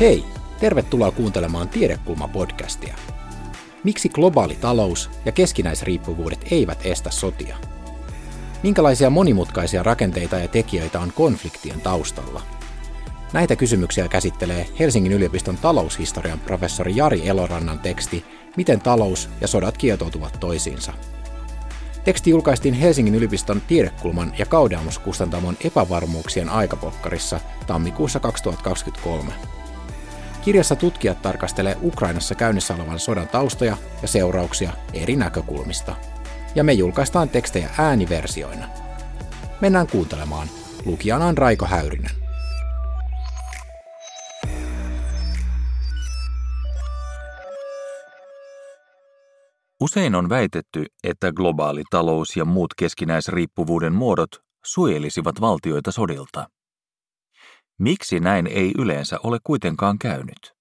Hei, tervetuloa kuuntelemaan Tiedekulma-podcastia. Miksi globaali talous ja keskinäisriippuvuudet eivät estä sotia? Minkälaisia monimutkaisia rakenteita ja tekijöitä on konfliktien taustalla? Näitä kysymyksiä käsittelee Helsingin yliopiston taloushistorian professori Jari Elorannan teksti Miten talous ja sodat kietoutuvat toisiinsa. Teksti julkaistiin Helsingin yliopiston tiedekulman ja Kaudeamus kustantamon epävarmuuksien aikapokkarissa tammikuussa 2023. Kirjassa tutkijat tarkastelee Ukrainassa käynnissä olevan sodan taustoja ja seurauksia eri näkökulmista. Ja me julkaistaan tekstejä ääniversioina. Mennään kuuntelemaan. Lukijana on Raiko Häyrinen. Usein on väitetty, että globaali talous ja muut keskinäisriippuvuuden muodot suojelisivat valtioita sodilta. Miksi näin ei yleensä ole kuitenkaan käynyt?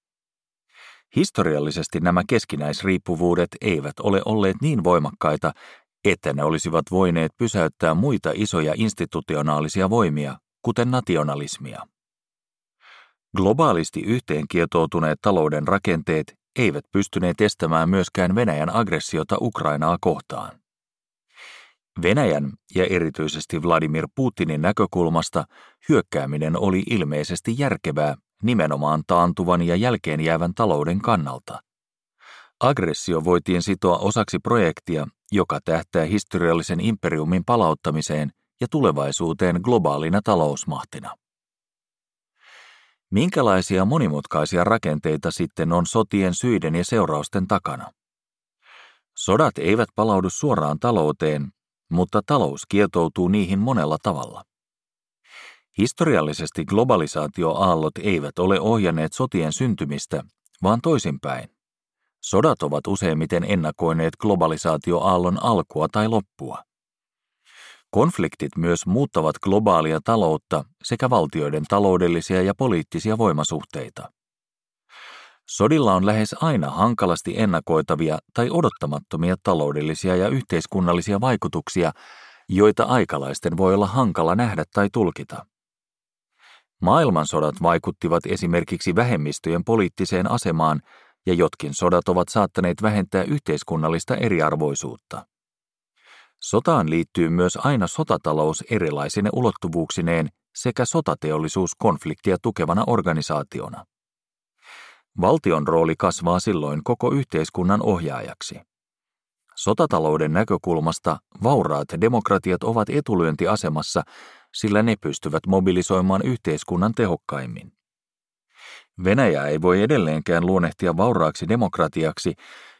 Historiallisesti nämä keskinäisriippuvuudet eivät ole olleet niin voimakkaita, että ne olisivat voineet pysäyttää muita isoja institutionaalisia voimia, kuten nationalismia. Globaalisti yhteenkietoutuneet talouden rakenteet eivät pystyneet estämään myöskään Venäjän aggressiota Ukrainaa kohtaan. Venäjän ja erityisesti Vladimir Putinin näkökulmasta hyökkääminen oli ilmeisesti järkevää nimenomaan taantuvan ja jälkeen jäävän talouden kannalta. Aggressio voitiin sitoa osaksi projektia, joka tähtää historiallisen imperiumin palauttamiseen ja tulevaisuuteen globaalina talousmahtina. Minkälaisia monimutkaisia rakenteita sitten on sotien syiden ja seurausten takana? Sodat eivät palaudu suoraan talouteen, mutta talous kietoutuu niihin monella tavalla. Historiallisesti globalisaatioaallot eivät ole ohjanneet sotien syntymistä, vaan toisinpäin. Sodat ovat useimmiten ennakoineet globalisaatioaallon alkua tai loppua. Konfliktit myös muuttavat globaalia taloutta sekä valtioiden taloudellisia ja poliittisia voimasuhteita. Sodilla on lähes aina hankalasti ennakoitavia tai odottamattomia taloudellisia ja yhteiskunnallisia vaikutuksia, joita aikalaisten voi olla hankala nähdä tai tulkita. Maailmansodat vaikuttivat esimerkiksi vähemmistöjen poliittiseen asemaan ja jotkin sodat ovat saattaneet vähentää yhteiskunnallista eriarvoisuutta. Sotaan liittyy myös aina sotatalous erilaisine ulottuvuuksineen sekä sotateollisuus konfliktia tukevana organisaationa. Valtion rooli kasvaa silloin koko yhteiskunnan ohjaajaksi. Sotatalouden näkökulmasta vauraat demokratiat ovat etulyöntiasemassa, sillä ne pystyvät mobilisoimaan yhteiskunnan tehokkaimmin. Venäjä ei voi edelleenkään luonnehtia vauraaksi demokratiaksi,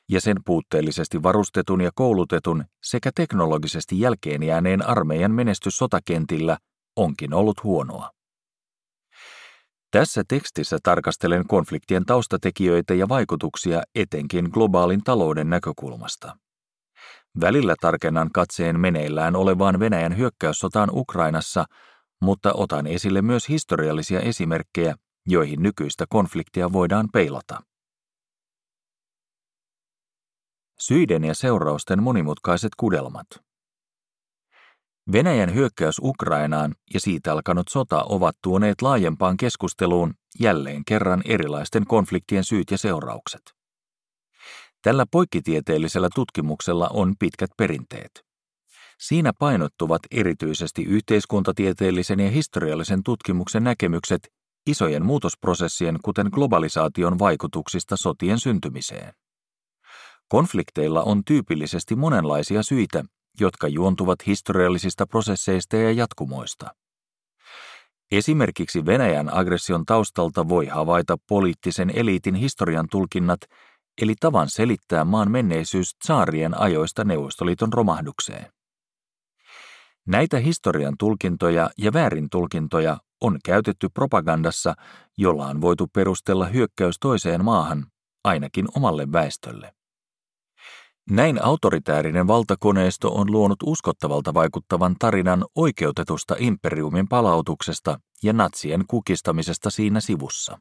ja sen puutteellisesti varustetun ja koulutetun sekä teknologisesti jälkeen jääneen armeijan menestys sotakentillä onkin ollut huonoa. Tässä tekstissä tarkastelen konfliktien taustatekijöitä ja vaikutuksia etenkin globaalin talouden näkökulmasta. Välillä tarkennan katseen meneillään olevaan Venäjän hyökkäyssotaan Ukrainassa, mutta otan esille myös historiallisia esimerkkejä, joihin nykyistä konfliktia voidaan peilata. Syiden ja seurausten monimutkaiset kudelmat. Venäjän hyökkäys Ukrainaan ja siitä alkanut sota ovat tuoneet laajempaan keskusteluun jälleen kerran erilaisten konfliktien syyt ja seuraukset. Tällä poikkitieteellisellä tutkimuksella on pitkät perinteet. Siinä painottuvat erityisesti yhteiskuntatieteellisen ja historiallisen tutkimuksen näkemykset isojen muutosprosessien kuten globalisaation vaikutuksista sotien syntymiseen. Konflikteilla on tyypillisesti monenlaisia syitä, jotka juontuvat historiallisista prosesseista ja jatkumoista. Esimerkiksi Venäjän aggression taustalta voi havaita poliittisen eliitin historian tulkinnat, eli tavan selittää maan menneisyys tsaarien ajoista Neuvostoliiton romahdukseen. Näitä historian tulkintoja ja väärin tulkintoja on käytetty propagandassa, jolla on voitu perustella hyökkäys toiseen maahan, ainakin omalle väestölle. Näin autoritäärinen valtakoneisto on luonut uskottavalta vaikuttavan tarinan oikeutetusta imperiumin palautuksesta ja natsien kukistamisesta siinä sivussa.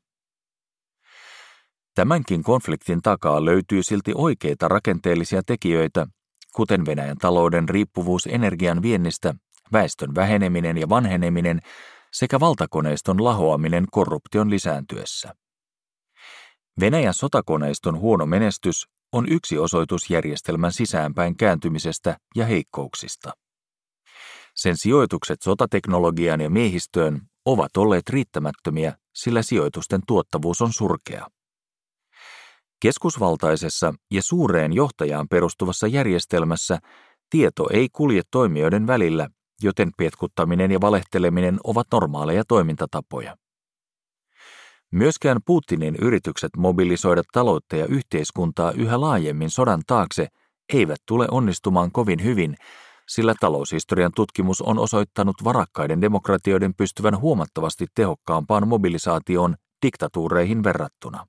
Tämänkin konfliktin takaa löytyy silti oikeita rakenteellisia tekijöitä, kuten Venäjän talouden riippuvuus energian viennistä, väestön väheneminen ja vanheneminen sekä valtakoneiston lahoaminen korruption lisääntyessä. Venäjän sotakoneiston huono menestys on yksi osoitus järjestelmän sisäänpäin kääntymisestä ja heikkouksista. Sen sijoitukset sotateknologiaan ja miehistöön ovat olleet riittämättömiä, sillä sijoitusten tuottavuus on surkea. Keskusvaltaisessa ja suureen johtajaan perustuvassa järjestelmässä tieto ei kulje toimijoiden välillä, joten petkuttaminen ja valehteleminen ovat normaaleja toimintatapoja. Myöskään Putinin yritykset mobilisoida taloutta ja yhteiskuntaa yhä laajemmin sodan taakse eivät tule onnistumaan kovin hyvin, sillä taloushistorian tutkimus on osoittanut varakkaiden demokratioiden pystyvän huomattavasti tehokkaampaan mobilisaatioon diktatuureihin verrattuna.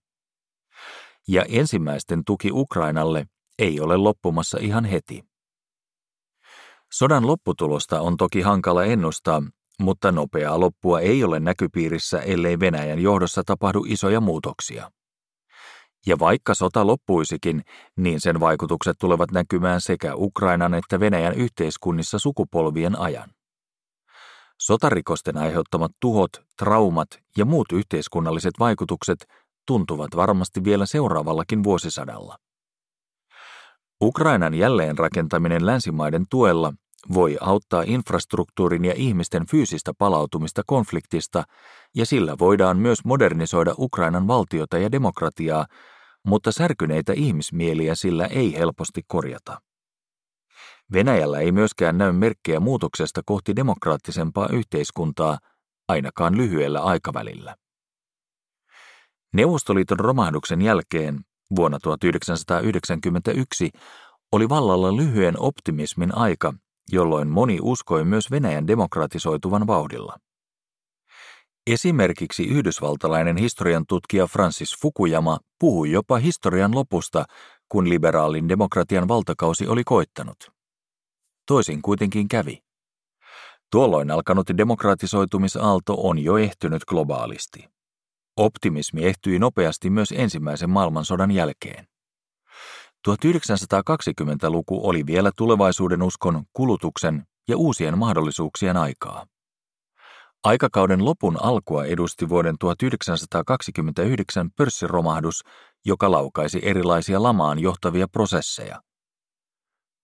Ja ensimmäisten tuki Ukrainalle ei ole loppumassa ihan heti. Sodan lopputulosta on toki hankala ennustaa, mutta nopeaa loppua ei ole näkypiirissä, ellei Venäjän johdossa tapahdu isoja muutoksia. Ja vaikka sota loppuisikin, niin sen vaikutukset tulevat näkymään sekä Ukrainan että Venäjän yhteiskunnissa sukupolvien ajan. Sotarikosten aiheuttamat tuhot, traumat ja muut yhteiskunnalliset vaikutukset tuntuvat varmasti vielä seuraavallakin vuosisadalla. Ukrainan jälleenrakentaminen länsimaiden tuella voi auttaa infrastruktuurin ja ihmisten fyysistä palautumista konfliktista, ja sillä voidaan myös modernisoida Ukrainan valtiota ja demokratiaa, mutta särkyneitä ihmismieliä sillä ei helposti korjata. Venäjällä ei myöskään näy merkkejä muutoksesta kohti demokraattisempaa yhteiskuntaa, ainakaan lyhyellä aikavälillä. Neuvostoliiton romahduksen jälkeen vuonna 1991 oli vallalla lyhyen optimismin aika, jolloin moni uskoi myös Venäjän demokratisoituvan vauhdilla. Esimerkiksi yhdysvaltalainen historian tutkija Francis Fukuyama puhui jopa historian lopusta, kun liberaalin demokratian valtakausi oli koittanut. Toisin kuitenkin kävi. Tuolloin alkanut demokratisoitumisaalto on jo ehtynyt globaalisti. Optimismi ehtyi nopeasti myös ensimmäisen maailmansodan jälkeen. 1920-luku oli vielä tulevaisuuden uskon, kulutuksen ja uusien mahdollisuuksien aikaa. Aikakauden lopun alkua edusti vuoden 1929 pörssiromahdus, joka laukaisi erilaisia lamaan johtavia prosesseja.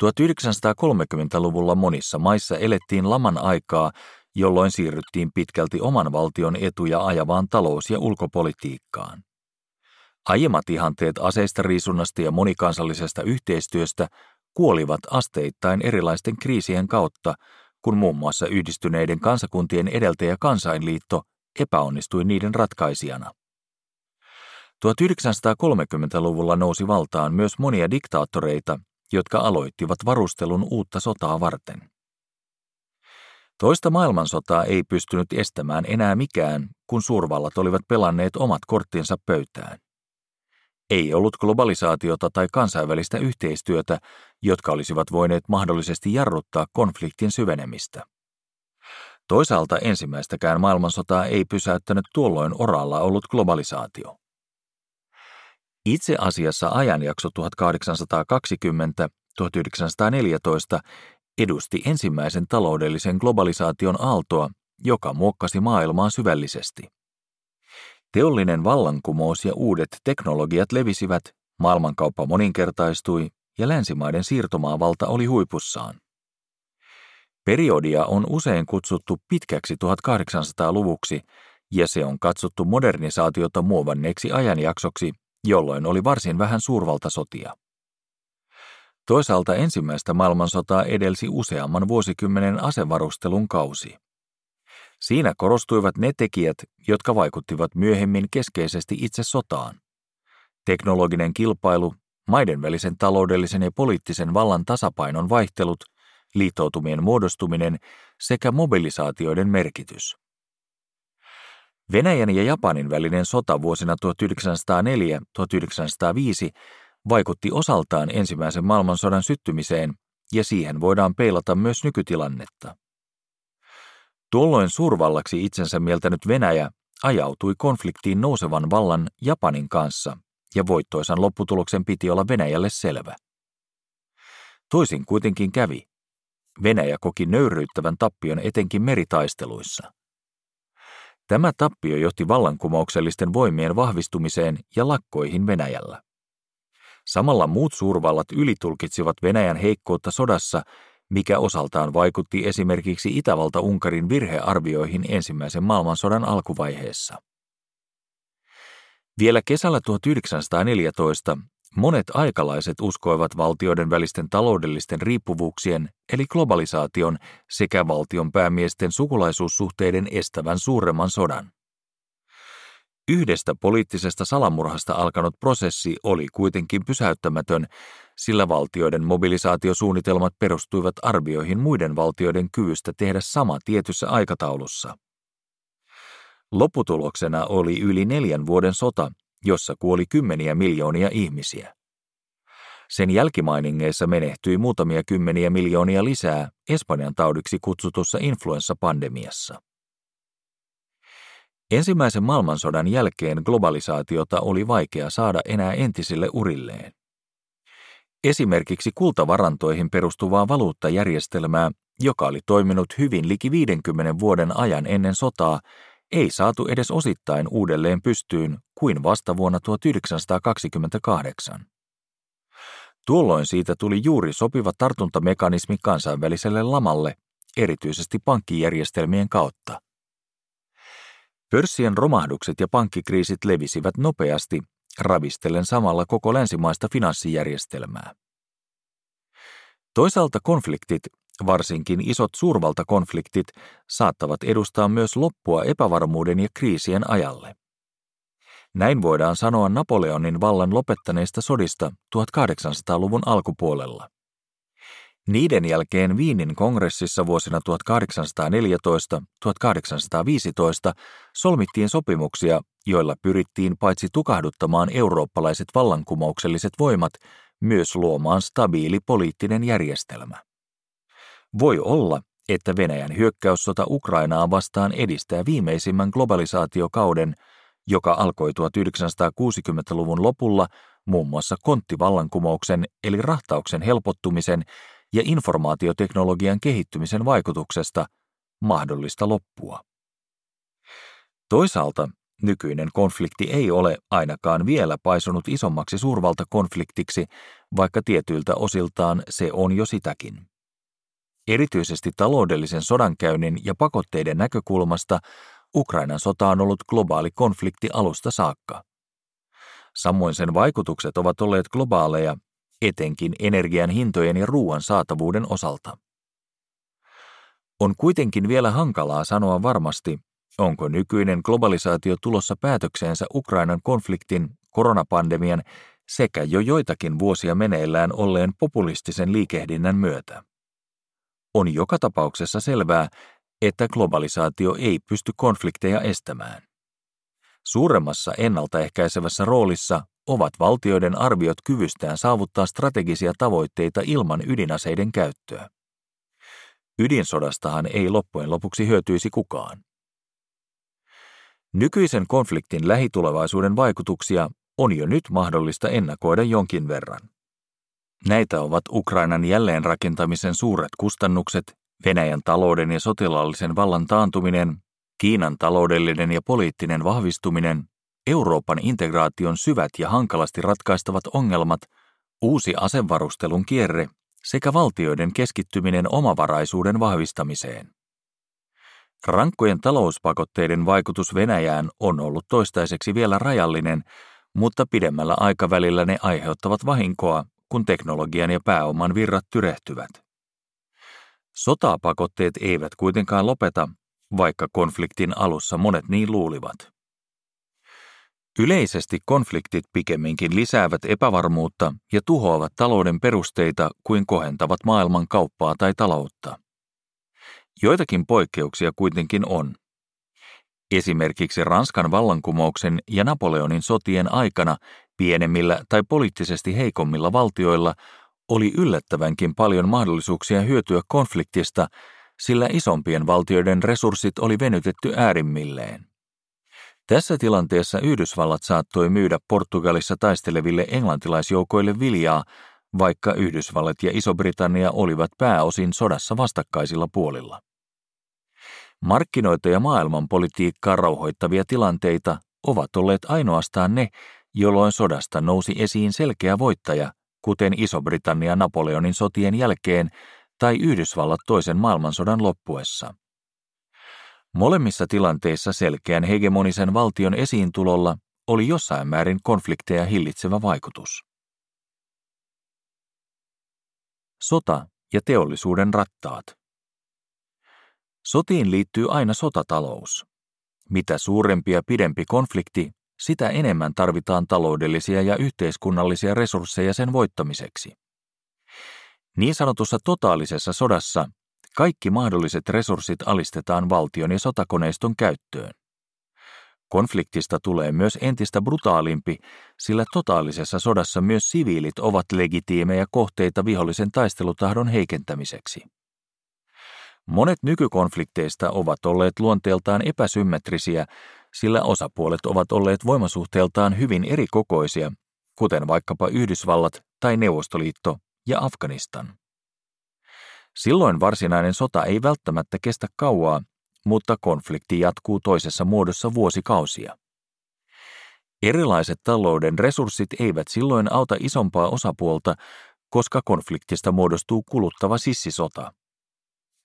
1930-luvulla monissa maissa elettiin laman aikaa, jolloin siirryttiin pitkälti oman valtion etuja ajavaan talous- ja ulkopolitiikkaan. Aiemmat ihanteet aseista riisunnasta ja monikansallisesta yhteistyöstä kuolivat asteittain erilaisten kriisien kautta, kun muun muassa yhdistyneiden kansakuntien edeltäjä kansainliitto epäonnistui niiden ratkaisijana. 1930-luvulla nousi valtaan myös monia diktaattoreita, jotka aloittivat varustelun uutta sotaa varten. Toista maailmansotaa ei pystynyt estämään enää mikään, kun suurvallat olivat pelanneet omat korttinsa pöytään. Ei ollut globalisaatiota tai kansainvälistä yhteistyötä, jotka olisivat voineet mahdollisesti jarruttaa konfliktin syvenemistä. Toisaalta ensimmäistäkään maailmansotaa ei pysäyttänyt tuolloin oralla ollut globalisaatio. Itse asiassa ajanjakso 1820-1914 edusti ensimmäisen taloudellisen globalisaation aaltoa, joka muokkasi maailmaa syvällisesti. Teollinen vallankumous ja uudet teknologiat levisivät, maailmankauppa moninkertaistui ja länsimaiden siirtomaavalta oli huipussaan. Periodia on usein kutsuttu pitkäksi 1800-luvuksi, ja se on katsottu modernisaatiota muovanneeksi ajanjaksoksi, jolloin oli varsin vähän suurvaltasotia. Toisaalta ensimmäistä maailmansotaa edelsi useamman vuosikymmenen asevarustelun kausi. Siinä korostuivat ne tekijät, jotka vaikuttivat myöhemmin keskeisesti itse sotaan. Teknologinen kilpailu, maiden välisen taloudellisen ja poliittisen vallan tasapainon vaihtelut, liittoutumien muodostuminen sekä mobilisaatioiden merkitys. Venäjän ja Japanin välinen sota vuosina 1904-1905 vaikutti osaltaan ensimmäisen maailmansodan syttymiseen, ja siihen voidaan peilata myös nykytilannetta. Tuolloin suurvallaksi itsensä mieltänyt Venäjä ajautui konfliktiin nousevan vallan Japanin kanssa, ja voittoisan lopputuloksen piti olla Venäjälle selvä. Toisin kuitenkin kävi. Venäjä koki nöyryyttävän tappion etenkin meritaisteluissa. Tämä tappio johti vallankumouksellisten voimien vahvistumiseen ja lakkoihin Venäjällä. Samalla muut suurvallat ylitulkitsivat Venäjän heikkoutta sodassa, mikä osaltaan vaikutti esimerkiksi Itävalta-Unkarin virhearvioihin ensimmäisen maailmansodan alkuvaiheessa. Vielä kesällä 1914 monet aikalaiset uskoivat valtioiden välisten taloudellisten riippuvuuksien eli globalisaation sekä valtion päämiesten sukulaisuussuhteiden estävän suuremman sodan. Yhdestä poliittisesta salamurhasta alkanut prosessi oli kuitenkin pysäyttämätön, sillä valtioiden mobilisaatiosuunnitelmat perustuivat arvioihin muiden valtioiden kyvystä tehdä sama tietyssä aikataulussa. Lopputuloksena oli yli neljän vuoden sota, jossa kuoli kymmeniä miljoonia ihmisiä. Sen jälkimainingeissa menehtyi muutamia kymmeniä miljoonia lisää Espanjan taudiksi kutsutussa influenssapandemiassa. Ensimmäisen maailmansodan jälkeen globalisaatiota oli vaikea saada enää entisille urilleen. Esimerkiksi kultavarantoihin perustuvaa valuuttajärjestelmää, joka oli toiminut hyvin liki 50 vuoden ajan ennen sotaa, ei saatu edes osittain uudelleen pystyyn kuin vasta vuonna 1928. Tuolloin siitä tuli juuri sopiva tartuntamekanismi kansainväliselle lamalle, erityisesti pankkijärjestelmien kautta. Pörssien romahdukset ja pankkikriisit levisivät nopeasti, ravistellen samalla koko länsimaista finanssijärjestelmää. Toisaalta konfliktit, varsinkin isot suurvaltakonfliktit, saattavat edustaa myös loppua epävarmuuden ja kriisien ajalle. Näin voidaan sanoa Napoleonin vallan lopettaneista sodista 1800-luvun alkupuolella. Niiden jälkeen Viinin kongressissa vuosina 1814-1815 solmittiin sopimuksia, joilla pyrittiin paitsi tukahduttamaan eurooppalaiset vallankumoukselliset voimat, myös luomaan stabiili poliittinen järjestelmä. Voi olla, että Venäjän hyökkäyssota Ukrainaa vastaan edistää viimeisimmän globalisaatiokauden, joka alkoi 1960-luvun lopulla muun muassa konttivallankumouksen eli rahtauksen helpottumisen ja informaatioteknologian kehittymisen vaikutuksesta mahdollista loppua. Toisaalta nykyinen konflikti ei ole ainakaan vielä paisunut isommaksi suurvaltakonfliktiksi, vaikka tietyiltä osiltaan se on jo sitäkin. Erityisesti taloudellisen sodankäynnin ja pakotteiden näkökulmasta Ukrainan sota on ollut globaali konflikti alusta saakka. Samoin sen vaikutukset ovat olleet globaaleja etenkin energian hintojen ja ruoan saatavuuden osalta. On kuitenkin vielä hankalaa sanoa varmasti, onko nykyinen globalisaatio tulossa päätökseensä Ukrainan konfliktin, koronapandemian sekä jo joitakin vuosia meneillään olleen populistisen liikehdinnän myötä. On joka tapauksessa selvää, että globalisaatio ei pysty konflikteja estämään. Suuremmassa ennaltaehkäisevässä roolissa ovat valtioiden arviot kyvystään saavuttaa strategisia tavoitteita ilman ydinaseiden käyttöä. Ydinsodastahan ei loppujen lopuksi hyötyisi kukaan. Nykyisen konfliktin lähitulevaisuuden vaikutuksia on jo nyt mahdollista ennakoida jonkin verran. Näitä ovat Ukrainan jälleenrakentamisen suuret kustannukset, Venäjän talouden ja sotilaallisen vallan taantuminen, Kiinan taloudellinen ja poliittinen vahvistuminen Euroopan integraation syvät ja hankalasti ratkaistavat ongelmat, uusi asevarustelun kierre sekä valtioiden keskittyminen omavaraisuuden vahvistamiseen. Rankkojen talouspakotteiden vaikutus Venäjään on ollut toistaiseksi vielä rajallinen, mutta pidemmällä aikavälillä ne aiheuttavat vahinkoa, kun teknologian ja pääoman virrat tyrehtyvät. Sotapakotteet eivät kuitenkaan lopeta, vaikka konfliktin alussa monet niin luulivat. Yleisesti konfliktit pikemminkin lisäävät epävarmuutta ja tuhoavat talouden perusteita kuin kohentavat maailman kauppaa tai taloutta. Joitakin poikkeuksia kuitenkin on. Esimerkiksi Ranskan vallankumouksen ja Napoleonin sotien aikana pienemmillä tai poliittisesti heikommilla valtioilla oli yllättävänkin paljon mahdollisuuksia hyötyä konfliktista, sillä isompien valtioiden resurssit oli venytetty äärimmilleen. Tässä tilanteessa Yhdysvallat saattoi myydä Portugalissa taisteleville englantilaisjoukoille viljaa, vaikka Yhdysvallat ja Iso-Britannia olivat pääosin sodassa vastakkaisilla puolilla. Markkinoita ja maailmanpolitiikkaa rauhoittavia tilanteita ovat olleet ainoastaan ne, jolloin sodasta nousi esiin selkeä voittaja, kuten Iso-Britannia Napoleonin sotien jälkeen tai Yhdysvallat toisen maailmansodan loppuessa. Molemmissa tilanteissa selkeän hegemonisen valtion esiintulolla oli jossain määrin konflikteja hillitsevä vaikutus. Sota ja teollisuuden rattaat. Sotiin liittyy aina sotatalous. Mitä suurempi ja pidempi konflikti, sitä enemmän tarvitaan taloudellisia ja yhteiskunnallisia resursseja sen voittamiseksi. Niin sanotussa totaalisessa sodassa kaikki mahdolliset resurssit alistetaan valtion ja sotakoneiston käyttöön. Konfliktista tulee myös entistä brutaalimpi, sillä totaalisessa sodassa myös siviilit ovat legitiimejä kohteita vihollisen taistelutahdon heikentämiseksi. Monet nykykonflikteista ovat olleet luonteeltaan epäsymmetrisiä, sillä osapuolet ovat olleet voimasuhteeltaan hyvin erikokoisia, kuten vaikkapa Yhdysvallat tai Neuvostoliitto ja Afganistan. Silloin varsinainen sota ei välttämättä kestä kauaa, mutta konflikti jatkuu toisessa muodossa vuosikausia. Erilaiset talouden resurssit eivät silloin auta isompaa osapuolta, koska konfliktista muodostuu kuluttava sissisota.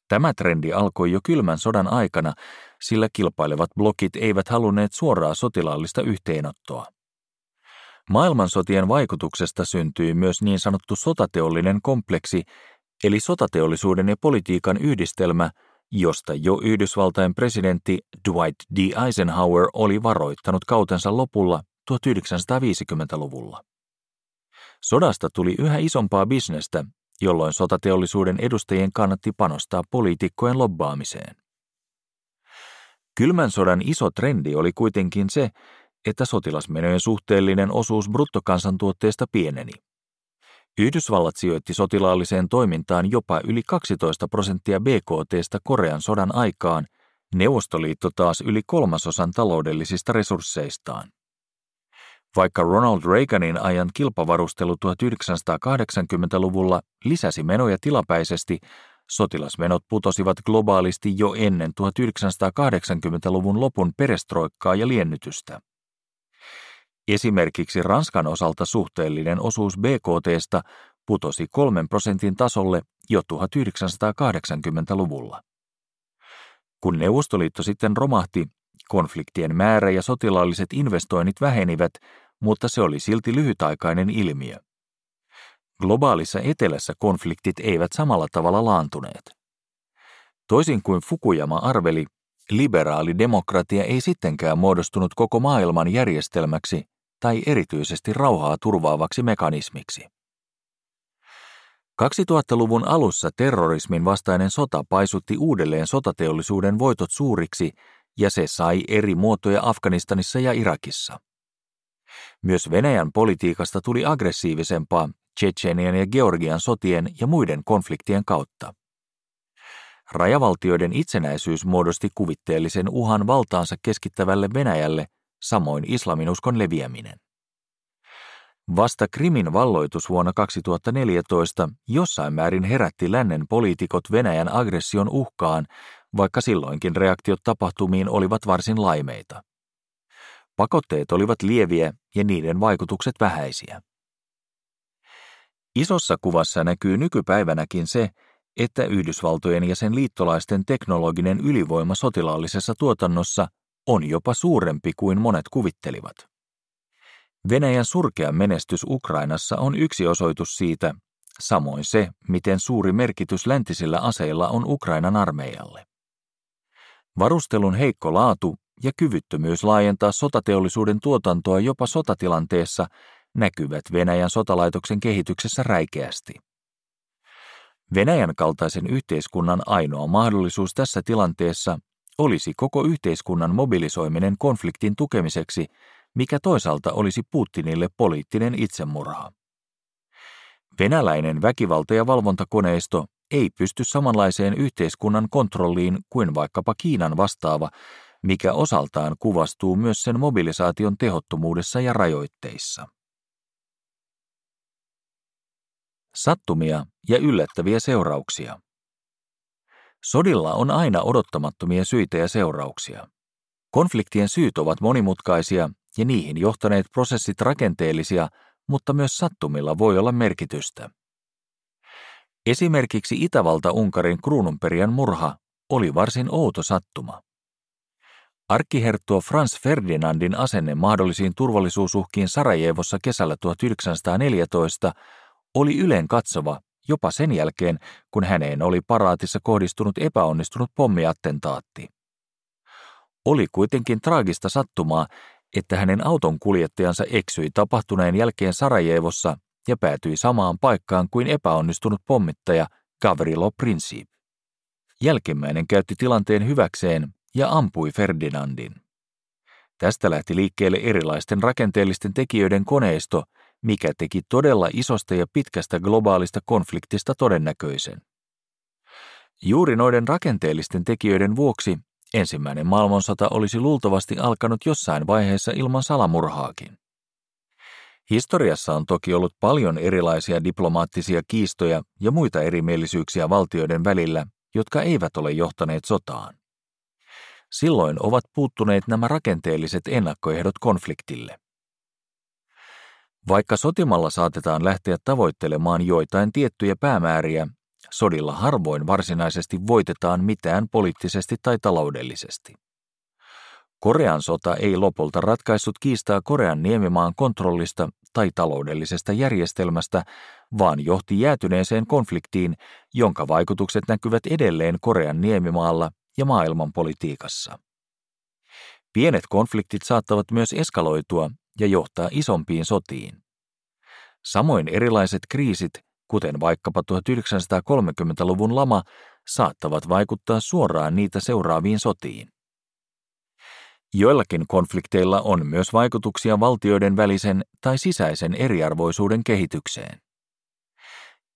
Tämä trendi alkoi jo kylmän sodan aikana, sillä kilpailevat blokit eivät halunneet suoraa sotilaallista yhteenottoa. Maailmansotien vaikutuksesta syntyi myös niin sanottu sotateollinen kompleksi, eli sotateollisuuden ja politiikan yhdistelmä, josta jo Yhdysvaltain presidentti Dwight D. Eisenhower oli varoittanut kautensa lopulla 1950-luvulla. Sodasta tuli yhä isompaa bisnestä, jolloin sotateollisuuden edustajien kannatti panostaa poliitikkojen lobbaamiseen. Kylmän sodan iso trendi oli kuitenkin se, että sotilasmenojen suhteellinen osuus bruttokansantuotteesta pieneni. Yhdysvallat sijoitti sotilaalliseen toimintaan jopa yli 12 prosenttia BKTstä Korean sodan aikaan, Neuvostoliitto taas yli kolmasosan taloudellisista resursseistaan. Vaikka Ronald Reaganin ajan kilpavarustelu 1980-luvulla lisäsi menoja tilapäisesti, sotilasmenot putosivat globaalisti jo ennen 1980-luvun lopun perestroikkaa ja liennytystä. Esimerkiksi Ranskan osalta suhteellinen osuus BKTstä putosi kolmen prosentin tasolle jo 1980-luvulla. Kun Neuvostoliitto sitten romahti, konfliktien määrä ja sotilaalliset investoinnit vähenivät, mutta se oli silti lyhytaikainen ilmiö. Globaalissa etelässä konfliktit eivät samalla tavalla laantuneet. Toisin kuin Fukuyama arveli, liberaali demokratia ei sittenkään muodostunut koko maailman järjestelmäksi tai erityisesti rauhaa turvaavaksi mekanismiksi. 2000-luvun alussa terrorismin vastainen sota paisutti uudelleen sotateollisuuden voitot suuriksi ja se sai eri muotoja Afganistanissa ja Irakissa. Myös Venäjän politiikasta tuli aggressiivisempaa Tsetsenian ja Georgian sotien ja muiden konfliktien kautta. Rajavaltioiden itsenäisyys muodosti kuvitteellisen uhan valtaansa keskittävälle Venäjälle, samoin islaminuskon leviäminen. Vasta Krimin valloitus vuonna 2014 jossain määrin herätti lännen poliitikot Venäjän aggression uhkaan, vaikka silloinkin reaktiot tapahtumiin olivat varsin laimeita. Pakotteet olivat lieviä ja niiden vaikutukset vähäisiä. Isossa kuvassa näkyy nykypäivänäkin se, että Yhdysvaltojen ja sen liittolaisten teknologinen ylivoima sotilaallisessa tuotannossa on jopa suurempi kuin monet kuvittelivat. Venäjän surkea menestys Ukrainassa on yksi osoitus siitä, samoin se, miten suuri merkitys läntisillä aseilla on Ukrainan armeijalle. Varustelun heikko laatu ja kyvyttömyys laajentaa sotateollisuuden tuotantoa jopa sotatilanteessa näkyvät Venäjän sotalaitoksen kehityksessä räikeästi. Venäjän kaltaisen yhteiskunnan ainoa mahdollisuus tässä tilanteessa olisi koko yhteiskunnan mobilisoiminen konfliktin tukemiseksi, mikä toisaalta olisi Putinille poliittinen itsemurha. Venäläinen väkivalta- ja valvontakoneisto ei pysty samanlaiseen yhteiskunnan kontrolliin kuin vaikkapa Kiinan vastaava, mikä osaltaan kuvastuu myös sen mobilisaation tehottomuudessa ja rajoitteissa. Sattumia ja yllättäviä seurauksia. Sodilla on aina odottamattomia syitä ja seurauksia. Konfliktien syyt ovat monimutkaisia ja niihin johtaneet prosessit rakenteellisia, mutta myös sattumilla voi olla merkitystä. Esimerkiksi Itävalta-Unkarin kruununperijän murha oli varsin outo sattuma. Arkkiherttuo Franz Ferdinandin asenne mahdollisiin turvallisuusuhkiin Sarajevossa kesällä 1914 oli yleen katsova jopa sen jälkeen, kun häneen oli paraatissa kohdistunut epäonnistunut pommiattentaatti. Oli kuitenkin traagista sattumaa, että hänen auton kuljettajansa eksyi tapahtuneen jälkeen Sarajevossa ja päätyi samaan paikkaan kuin epäonnistunut pommittaja Gavrilo Princip. Jälkimmäinen käytti tilanteen hyväkseen ja ampui Ferdinandin. Tästä lähti liikkeelle erilaisten rakenteellisten tekijöiden koneisto, mikä teki todella isosta ja pitkästä globaalista konfliktista todennäköisen. Juuri noiden rakenteellisten tekijöiden vuoksi ensimmäinen maailmansota olisi luultavasti alkanut jossain vaiheessa ilman salamurhaakin. Historiassa on toki ollut paljon erilaisia diplomaattisia kiistoja ja muita erimielisyyksiä valtioiden välillä, jotka eivät ole johtaneet sotaan. Silloin ovat puuttuneet nämä rakenteelliset ennakkoehdot konfliktille. Vaikka sotimalla saatetaan lähteä tavoittelemaan joitain tiettyjä päämääriä, sodilla harvoin varsinaisesti voitetaan mitään poliittisesti tai taloudellisesti. Korean sota ei lopulta ratkaissut kiistaa Korean niemimaan kontrollista tai taloudellisesta järjestelmästä, vaan johti jäätyneeseen konfliktiin, jonka vaikutukset näkyvät edelleen Korean niemimaalla ja maailmanpolitiikassa. Pienet konfliktit saattavat myös eskaloitua ja johtaa isompiin sotiin. Samoin erilaiset kriisit, kuten vaikkapa 1930-luvun lama, saattavat vaikuttaa suoraan niitä seuraaviin sotiin. Joillakin konflikteilla on myös vaikutuksia valtioiden välisen tai sisäisen eriarvoisuuden kehitykseen.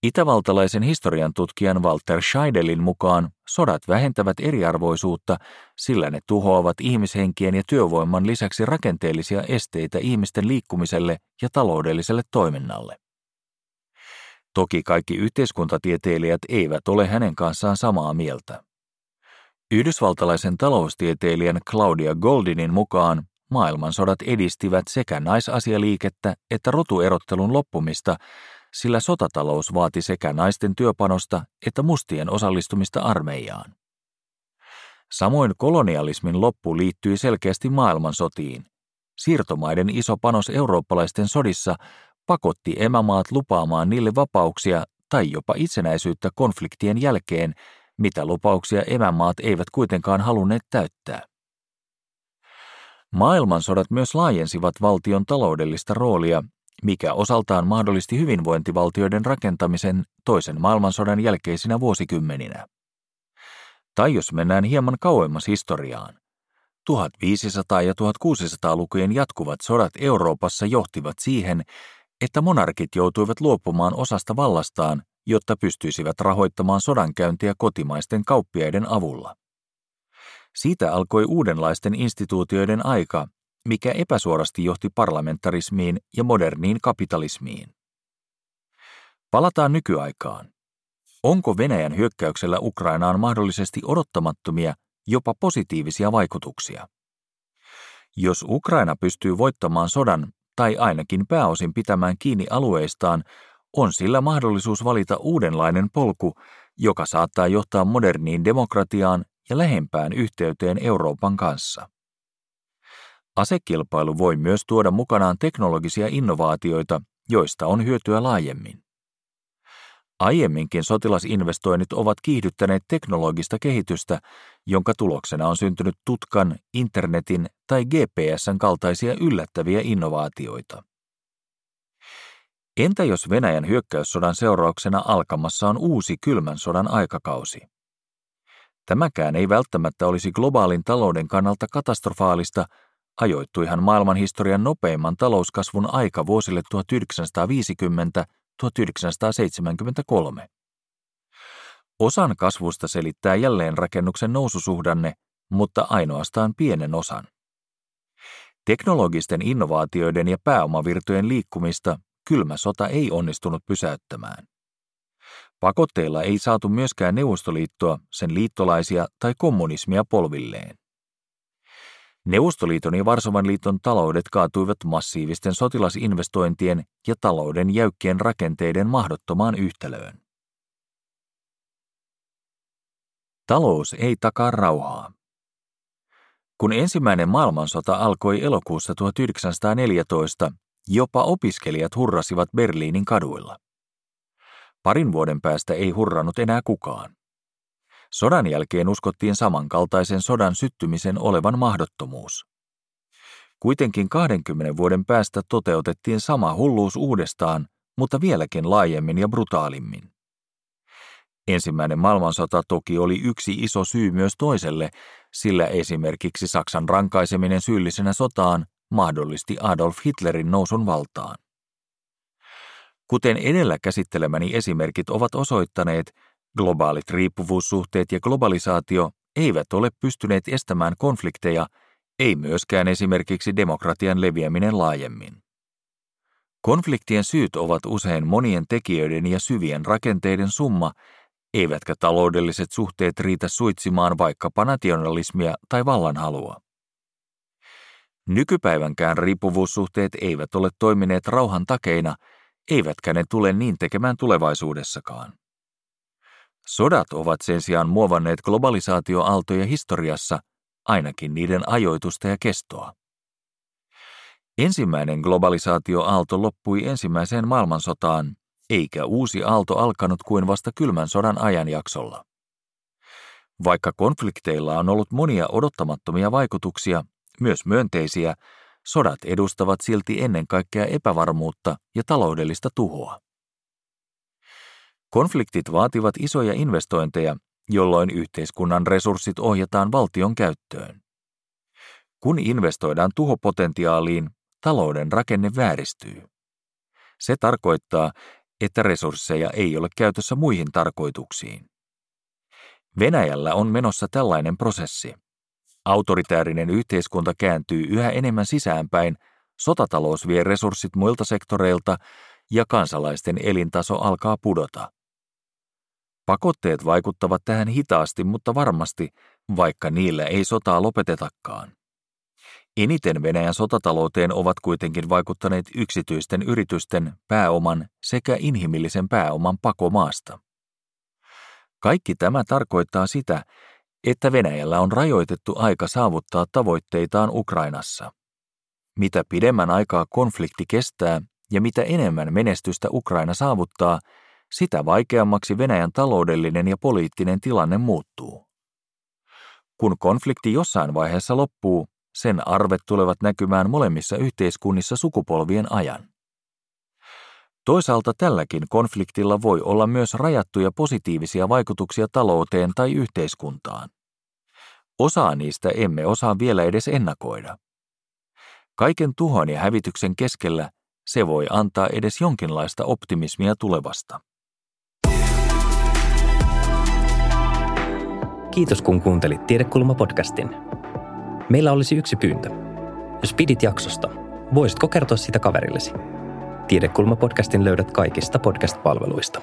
Itävaltalaisen historian tutkijan Walter Scheidelin mukaan sodat vähentävät eriarvoisuutta, sillä ne tuhoavat ihmishenkien ja työvoiman lisäksi rakenteellisia esteitä ihmisten liikkumiselle ja taloudelliselle toiminnalle. Toki kaikki yhteiskuntatieteilijät eivät ole hänen kanssaan samaa mieltä. Yhdysvaltalaisen taloustieteilijän Claudia Goldinin mukaan maailmansodat edistivät sekä naisasialiikettä että rotuerottelun loppumista, sillä sotatalous vaati sekä naisten työpanosta että mustien osallistumista armeijaan. Samoin kolonialismin loppu liittyi selkeästi maailmansotiin. Siirtomaiden iso panos eurooppalaisten sodissa pakotti emämaat lupaamaan niille vapauksia tai jopa itsenäisyyttä konfliktien jälkeen, mitä lupauksia emämaat eivät kuitenkaan halunneet täyttää. Maailmansodat myös laajensivat valtion taloudellista roolia, mikä osaltaan mahdollisti hyvinvointivaltioiden rakentamisen toisen maailmansodan jälkeisinä vuosikymmeninä. Tai jos mennään hieman kauemmas historiaan, 1500- ja 1600-lukujen jatkuvat sodat Euroopassa johtivat siihen, että monarkit joutuivat luopumaan osasta vallastaan jotta pystyisivät rahoittamaan sodankäyntiä kotimaisten kauppiaiden avulla. Siitä alkoi uudenlaisten instituutioiden aika, mikä epäsuorasti johti parlamentarismiin ja moderniin kapitalismiin. Palataan nykyaikaan. Onko Venäjän hyökkäyksellä Ukrainaan mahdollisesti odottamattomia, jopa positiivisia vaikutuksia? Jos Ukraina pystyy voittamaan sodan tai ainakin pääosin pitämään kiinni alueistaan, on sillä mahdollisuus valita uudenlainen polku, joka saattaa johtaa moderniin demokratiaan ja lähempään yhteyteen Euroopan kanssa. Asekilpailu voi myös tuoda mukanaan teknologisia innovaatioita, joista on hyötyä laajemmin. Aiemminkin sotilasinvestoinnit ovat kiihdyttäneet teknologista kehitystä, jonka tuloksena on syntynyt tutkan, internetin tai GPSn kaltaisia yllättäviä innovaatioita. Entä jos Venäjän hyökkäyssodan seurauksena alkamassa on uusi kylmän sodan aikakausi? Tämäkään ei välttämättä olisi globaalin talouden kannalta katastrofaalista, ajoittuihan maailmanhistorian nopeimman talouskasvun aika vuosille 1950-1973. Osan kasvusta selittää jälleenrakennuksen noususuhdanne, mutta ainoastaan pienen osan. Teknologisten innovaatioiden ja pääomavirtojen liikkumista kylmä sota ei onnistunut pysäyttämään. Pakotteilla ei saatu myöskään Neuvostoliittoa, sen liittolaisia tai kommunismia polvilleen. Neuvostoliiton ja Varsovan liiton taloudet kaatuivat massiivisten sotilasinvestointien ja talouden jäykkien rakenteiden mahdottomaan yhtälöön. Talous ei takaa rauhaa. Kun ensimmäinen maailmansota alkoi elokuussa 1914, jopa opiskelijat hurrasivat Berliinin kaduilla. Parin vuoden päästä ei hurrannut enää kukaan. Sodan jälkeen uskottiin samankaltaisen sodan syttymisen olevan mahdottomuus. Kuitenkin 20 vuoden päästä toteutettiin sama hulluus uudestaan, mutta vieläkin laajemmin ja brutaalimmin. Ensimmäinen maailmansota toki oli yksi iso syy myös toiselle, sillä esimerkiksi Saksan rankaiseminen syyllisenä sotaan mahdollisti Adolf Hitlerin nousun valtaan. Kuten edellä käsittelemäni esimerkit ovat osoittaneet, globaalit riippuvuussuhteet ja globalisaatio eivät ole pystyneet estämään konflikteja, ei myöskään esimerkiksi demokratian leviäminen laajemmin. Konfliktien syyt ovat usein monien tekijöiden ja syvien rakenteiden summa, eivätkä taloudelliset suhteet riitä suitsimaan vaikkapa nationalismia tai vallanhalua. Nykypäivänkään riippuvuussuhteet eivät ole toimineet rauhan takeina, eivätkä ne tule niin tekemään tulevaisuudessakaan. Sodat ovat sen sijaan muovanneet globalisaatioaaltoja historiassa, ainakin niiden ajoitusta ja kestoa. Ensimmäinen globalisaatioaalto loppui ensimmäiseen maailmansotaan, eikä uusi aalto alkanut kuin vasta kylmän sodan ajanjaksolla. Vaikka konflikteilla on ollut monia odottamattomia vaikutuksia, myös myönteisiä, sodat edustavat silti ennen kaikkea epävarmuutta ja taloudellista tuhoa. Konfliktit vaativat isoja investointeja, jolloin yhteiskunnan resurssit ohjataan valtion käyttöön. Kun investoidaan tuhopotentiaaliin, talouden rakenne vääristyy. Se tarkoittaa, että resursseja ei ole käytössä muihin tarkoituksiin. Venäjällä on menossa tällainen prosessi. Autoritäärinen yhteiskunta kääntyy yhä enemmän sisäänpäin, sotatalous vie resurssit muilta sektoreilta ja kansalaisten elintaso alkaa pudota. Pakotteet vaikuttavat tähän hitaasti, mutta varmasti, vaikka niillä ei sotaa lopetetakaan. Eniten Venäjän sotatalouteen ovat kuitenkin vaikuttaneet yksityisten yritysten, pääoman sekä inhimillisen pääoman pakomaasta. Kaikki tämä tarkoittaa sitä, että Venäjällä on rajoitettu aika saavuttaa tavoitteitaan Ukrainassa. Mitä pidemmän aikaa konflikti kestää ja mitä enemmän menestystä Ukraina saavuttaa, sitä vaikeammaksi Venäjän taloudellinen ja poliittinen tilanne muuttuu. Kun konflikti jossain vaiheessa loppuu, sen arvet tulevat näkymään molemmissa yhteiskunnissa sukupolvien ajan. Toisaalta tälläkin konfliktilla voi olla myös rajattuja positiivisia vaikutuksia talouteen tai yhteiskuntaan. Osaa niistä emme osaa vielä edes ennakoida. Kaiken tuhon ja hävityksen keskellä se voi antaa edes jonkinlaista optimismia tulevasta. Kiitos kun kuuntelit Tiedekulma-podcastin. Meillä olisi yksi pyyntö. Jos pidit jaksosta, voisitko kertoa sitä kaverillesi? Tiedekulma-podcastin löydät kaikista podcast-palveluista.